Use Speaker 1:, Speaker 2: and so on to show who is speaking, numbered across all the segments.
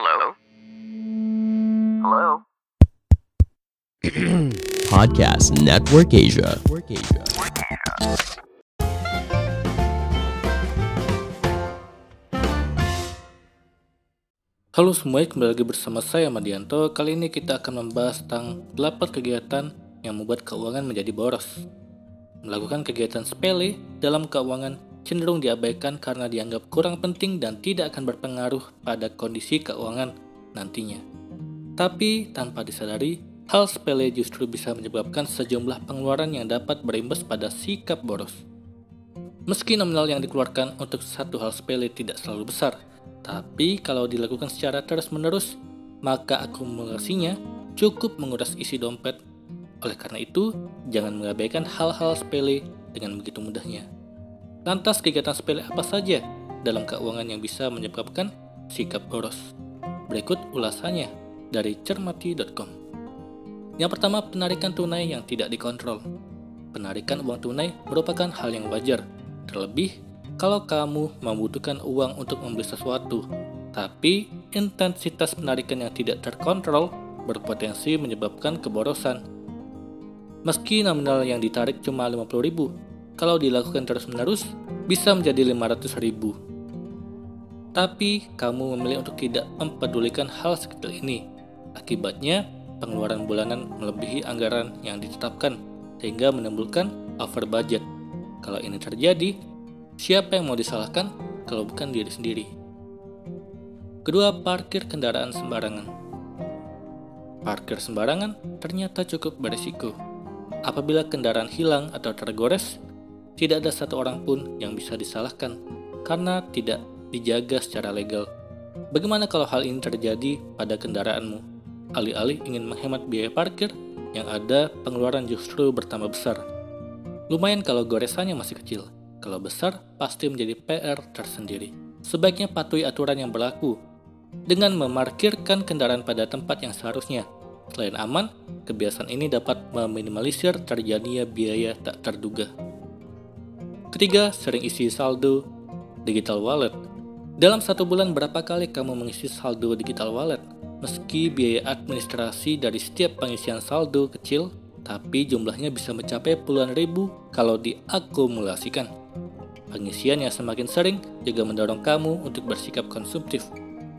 Speaker 1: Hello? Hello?
Speaker 2: Podcast Network Asia.
Speaker 3: Halo semuanya, kembali lagi bersama saya Madianto. Kali ini kita akan membahas tentang 8 kegiatan yang membuat keuangan menjadi boros. Melakukan kegiatan sepele dalam keuangan cenderung diabaikan karena dianggap kurang penting dan tidak akan berpengaruh pada kondisi keuangan nantinya. Tapi tanpa disadari, hal sepele justru bisa menyebabkan sejumlah pengeluaran yang dapat berimbas pada sikap boros. Meski nominal yang dikeluarkan untuk satu hal sepele tidak selalu besar, tapi kalau dilakukan secara terus-menerus, maka akumulasinya cukup menguras isi dompet. Oleh karena itu, jangan mengabaikan hal-hal sepele dengan begitu mudahnya. Lantas kegiatan sepele apa saja dalam keuangan yang bisa menyebabkan sikap boros? Berikut ulasannya dari cermati.com. Yang pertama, penarikan tunai yang tidak dikontrol. Penarikan uang tunai merupakan hal yang wajar, terlebih kalau kamu membutuhkan uang untuk membeli sesuatu, tapi intensitas penarikan yang tidak terkontrol berpotensi menyebabkan keborosan. Meski nominal yang ditarik cuma 50.000, kalau dilakukan terus-menerus bisa menjadi 500.000. Tapi kamu memilih untuk tidak mempedulikan hal sekecil ini. Akibatnya, pengeluaran bulanan melebihi anggaran yang ditetapkan sehingga menimbulkan over budget. Kalau ini terjadi, siapa yang mau disalahkan kalau bukan diri sendiri? Kedua, parkir kendaraan sembarangan. Parkir sembarangan ternyata cukup berisiko. Apabila kendaraan hilang atau tergores, tidak ada satu orang pun yang bisa disalahkan karena tidak dijaga secara legal. Bagaimana kalau hal ini terjadi pada kendaraanmu? Alih-alih ingin menghemat biaya parkir, yang ada pengeluaran justru bertambah besar. Lumayan kalau goresannya masih kecil, kalau besar pasti menjadi PR tersendiri. Sebaiknya patuhi aturan yang berlaku dengan memarkirkan kendaraan pada tempat yang seharusnya. Selain aman, kebiasaan ini dapat meminimalisir terjadinya biaya tak terduga. Ketiga, sering isi saldo digital wallet. Dalam satu bulan berapa kali kamu mengisi saldo digital wallet? Meski biaya administrasi dari setiap pengisian saldo kecil, tapi jumlahnya bisa mencapai puluhan ribu kalau diakumulasikan. Pengisian yang semakin sering juga mendorong kamu untuk bersikap konsumtif.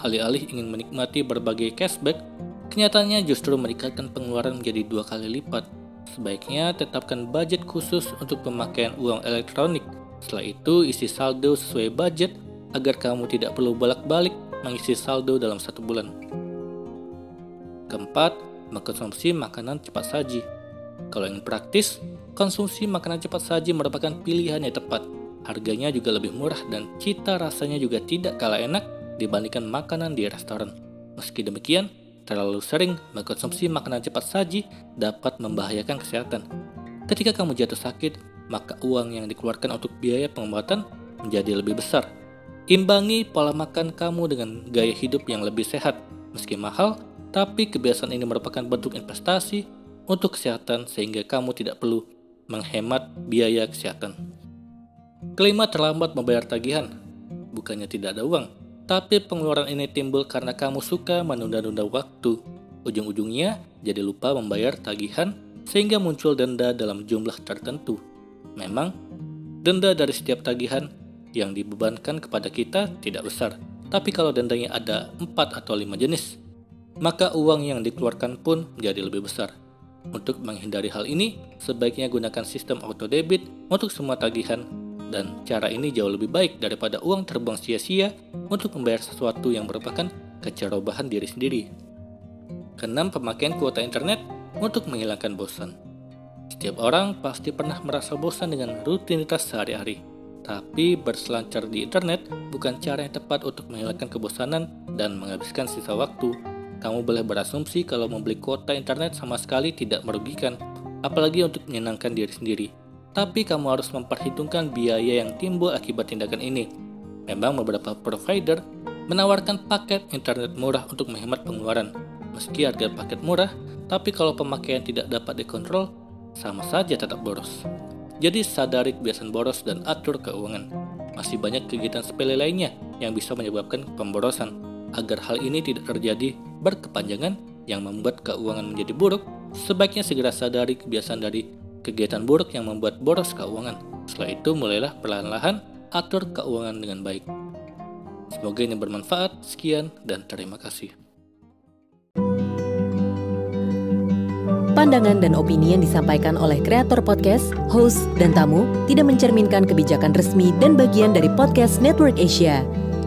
Speaker 3: Alih-alih ingin menikmati berbagai cashback, kenyataannya justru meningkatkan pengeluaran menjadi dua kali lipat. Sebaiknya tetapkan budget khusus untuk pemakaian uang elektronik. Setelah itu, isi saldo sesuai budget agar kamu tidak perlu bolak-balik mengisi saldo dalam satu bulan. Keempat, mengkonsumsi makanan cepat saji. Kalau ingin praktis, konsumsi makanan cepat saji merupakan pilihan yang tepat. Harganya juga lebih murah dan cita rasanya juga tidak kalah enak dibandingkan makanan di restoran. Meski demikian, terlalu sering mengkonsumsi makanan cepat saji dapat membahayakan kesehatan. Ketika kamu jatuh sakit, maka uang yang dikeluarkan untuk biaya pengobatan menjadi lebih besar. Imbangi pola makan kamu dengan gaya hidup yang lebih sehat. Meski mahal, tapi kebiasaan ini merupakan bentuk investasi untuk kesehatan sehingga kamu tidak perlu menghemat biaya kesehatan. Kelima, terlambat membayar tagihan. Bukannya tidak ada uang, tapi pengeluaran ini timbul karena kamu suka menunda-nunda waktu. Ujung-ujungnya jadi lupa membayar tagihan sehingga muncul denda dalam jumlah tertentu. Memang, denda dari setiap tagihan yang dibebankan kepada kita tidak besar. Tapi kalau dendanya ada 4 atau 5 jenis, maka uang yang dikeluarkan pun menjadi lebih besar. Untuk menghindari hal ini, sebaiknya gunakan sistem auto debit untuk semua tagihan dan cara ini jauh lebih baik daripada uang terbuang sia-sia untuk membayar sesuatu yang merupakan kecerobohan diri sendiri. Keenam, pemakaian kuota internet untuk menghilangkan bosan. Setiap orang pasti pernah merasa bosan dengan rutinitas sehari-hari. Tapi berselancar di internet bukan cara yang tepat untuk menghilangkan kebosanan dan menghabiskan sisa waktu kamu boleh berasumsi kalau membeli kuota internet sama sekali tidak merugikan, apalagi untuk menyenangkan diri sendiri. Tapi kamu harus memperhitungkan biaya yang timbul akibat tindakan ini. Memang beberapa provider menawarkan paket internet murah untuk menghemat pengeluaran. Meski harga paket murah, tapi kalau pemakaian tidak dapat dikontrol, sama saja tetap boros. Jadi sadari kebiasaan boros dan atur keuangan. Masih banyak kegiatan sepele lainnya yang bisa menyebabkan pemborosan agar hal ini tidak terjadi berkepanjangan yang membuat keuangan menjadi buruk, sebaiknya segera sadari kebiasaan dari kegiatan buruk yang membuat boros keuangan. Setelah itu mulailah perlahan-lahan atur keuangan dengan baik. Semoga ini bermanfaat. Sekian dan terima kasih.
Speaker 4: Pandangan dan opini yang disampaikan oleh kreator podcast, host, dan tamu tidak mencerminkan kebijakan resmi dan bagian dari podcast Network Asia.